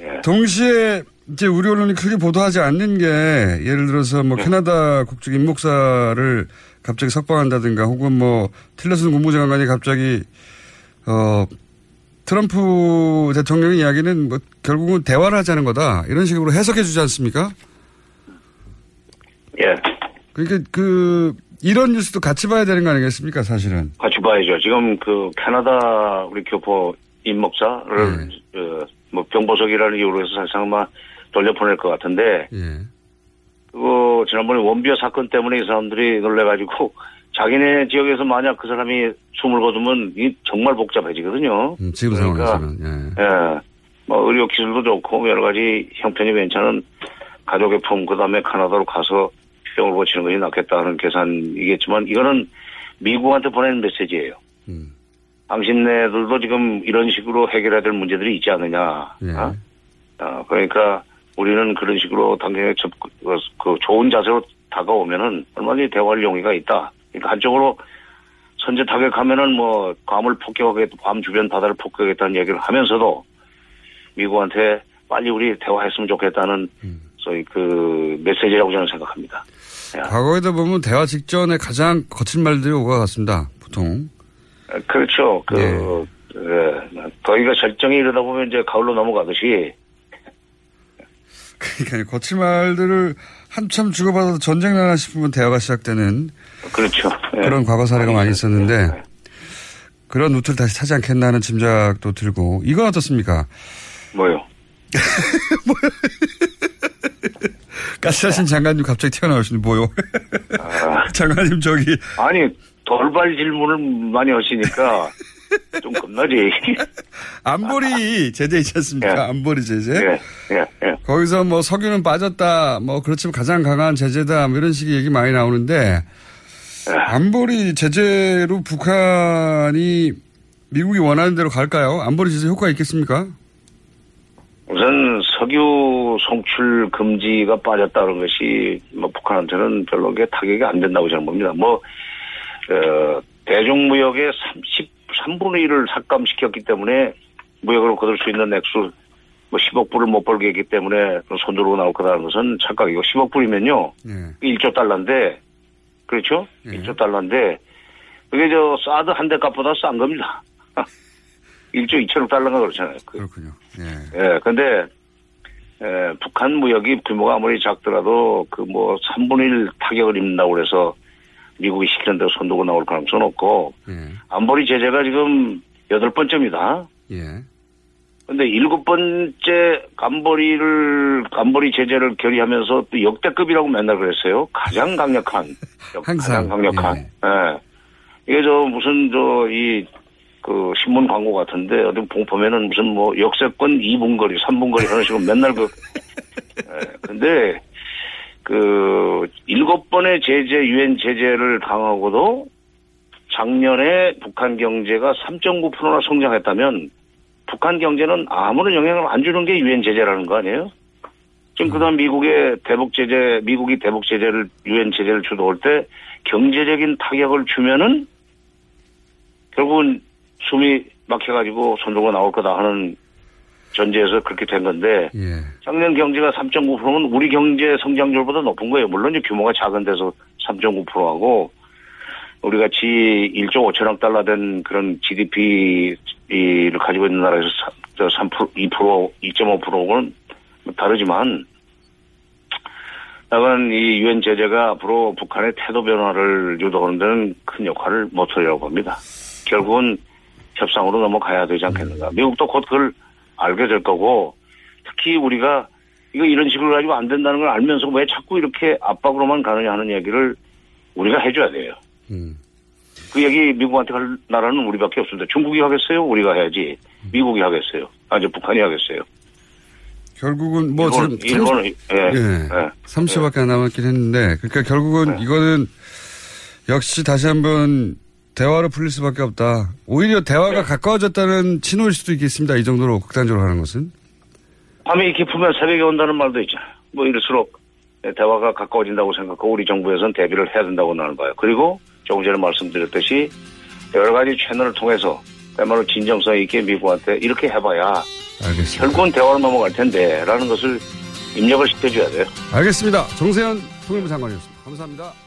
예. 동시에 이제 우리 언론이 크게 보도하지 않는 게 예를 들어서 뭐 캐나다 국적 임목사를 갑자기 석방한다든가 혹은 뭐 틸러슨 국무장관이 갑자기 어 트럼프 대통령의 이야기는 뭐 결국은 대화를 하자는 거다 이런 식으로 해석해 주지 않습니까? 예. 그러니까 그 이런 뉴스도 같이 봐야 되는 거 아니겠습니까 사실은? 같이 봐야죠. 지금 그 캐나다 우리 교포 임목사를 어, 뭐 병보석이라는 이유로 해서 사실상 막 돌려보낼 것 같은데 그거 지난번에 원비어 사건 때문에 이 사람들이 놀래가지고 자기네 지역에서 만약 그 사람이 숨을 거두면 이 정말 복잡해지거든요. 음, 지금 그러니까 상황에서는 예. 예. 뭐 의료 기술도 좋고 여러 가지 형편이 괜찮은 가족의 품 그다음에 카나다로 가서 병을 고치는 것이 낫겠다는 계산이겠지만 이거는 미국한테 보내는 메시지예요. 당신네들도 지금 이런 식으로 해결해야 될 문제들이 있지 않느냐. 예. 어? 어, 그러니까 우리는 그런 식으로 당장에 접, 그, 그 좋은 자세로 다가오면은 얼마든지 대화할 용의가 있다. 그러니까 한쪽으로 선제 타격하면은 뭐 괌을 폭격하겠다, 괌 주변 바다를 폭격하겠다는 얘기를 하면서도 미국한테 빨리 우리 대화했으면 좋겠다는 소위 그 메시지라고 저는 생각합니다. 과거에도 보면 대화 직전에 가장 거친 말들이 오고 같습니다. 보통. 그렇죠. 그, 예. 더위가 절정이 이러다 보면 이제 가을로 넘어가듯이 그러니까 거친 말들을 한참 주고받아서 전쟁 나나 싶으면 대화가 시작되는 그렇죠. 예. 그런 과거 사례가 많이 있었는데 그런 루트를 다시 타지 않겠나 하는 짐작도 들고 이건 어떻습니까? 뭐요? 가스하신 장관님 갑자기 튀어나오시는 뭐요? 장관님 저기 아니 돌발 질문을 많이 하시니까 좀 겁나지. 안보리 제재 있지 않습니까? 안보리 제재. 예, 예, 예. 거기서 뭐 석유는 빠졌다, 뭐 그렇지만 가장 강한 제재다, 뭐 이런 식의 얘기 많이 나오는데 안보리 제재로 북한이 미국이 원하는 대로 갈까요? 안보리 제재 효과 있겠습니까? 우선 석유 송출 금지가 빠졌다는 것이 뭐 북한한테는 별로 게 타격이 안 된다고 저는 봅니다. 뭐 어, 대중무역의 33분의 1을 삭감시켰기 때문에 무역으로 거둘 수 있는 액수 뭐 10억 불을 못 벌게 했기 때문에 손 들고 나올 거라는 것은 착각이고 10억 불이면요. 네. 1조 달러인데 그렇죠? 1조 달러인데 그게 저 사드 한 대 값보다 싼 겁니다. 1조 2천억 달러가 그렇잖아요. 그렇군요. 예, 근데, 에, 북한 무역이 규모가 아무리 작더라도 그 뭐 3분의 1 타격을 입는다고 그래서 미국이 시키는 대로 손두고 나올 가능성은 없고, 안보리 제재가 지금 여덟 번째입니다. 예. 근데 일곱 번째 간보리를, 간보리 제재를 결의하면서 또 역대급이라고 맨날 그랬어요. 가장 강력한. 가장 강력한. 예. 이게 저 무슨 저 이 그 신문 광고 같은데 어디 보- 보면은 무슨 뭐 역세권 2분 거리, 3분 거리 그런 식으로 맨날 그 예. 근데 그 일곱 번의 제재 유엔 제재를 당하고도 작년에 북한 경제가 3.9%나 성장했다면 북한 경제는 아무런 영향을 안 주는 게 유엔 제재라는 거 아니에요? 지금 그다음 미국의 대북 제재, 미국이 대북 제재를 유엔 제재를 주도할 때 경제적인 타격을 주면은 결국은 숨이 막혀가지고 손도가 나올 거다 하는 전제에서 그렇게 된 건데 예. 작년 경제가 3.9%면 우리 경제 성장률보다 높은 거예요. 물론 규모가 작은 데서 3.9%하고 우리 같이 1조 5천억 달러 된 그런 GDP를 가지고 있는 나라에서 3%, 2%, 2.5%는 다르지만 약간 이 유엔 제재가 앞으로 북한의 태도 변화를 유도하는 데는 큰 역할을 모토리라고 봅니다. 결국은 협상으로 넘어가야 되지 않겠는가. 미국도 곧 그걸 알게 될 거고 특히 우리가 이거 이런 식으로 가지고 안 된다는 걸 알면서 왜 자꾸 이렇게 압박으로만 가느냐 하는 얘기를 우리가 해줘야 돼요. 그 얘기 미국한테 할 나라는 우리밖에 없습니다. 중국이 하겠어요? 우리가 해야지. 미국이 하겠어요? 아니 북한이 하겠어요? 결국은 뭐 일본, 지금 일본은 예. 예. 30초밖에 안 남았긴 했는데 그러니까 결국은 이거는 역시 다시 한번 대화로 풀릴 수밖에 없다. 오히려 대화가 가까워졌다는 신호일 수도 있겠습니다. 이 정도로 극단적으로 하는 것은. 밤이 깊으면 새벽에 온다는 말도 있잖아요. 뭐 이럴수록 대화가 가까워진다고 생각하고 우리 정부에서는 대비를 해야 된다고 나는 봐요. 그리고 조금 전에 말씀드렸듯이 여러 가지 채널을 통해서 그야말로 진정성 있게 미국한테 이렇게 해봐야 알겠습니다. 결국은 대화로 넘어갈 텐데 라는 것을 입력을 시켜줘야 돼요. 알겠습니다. 정세현 통일부 장관이었습니다. 감사합니다.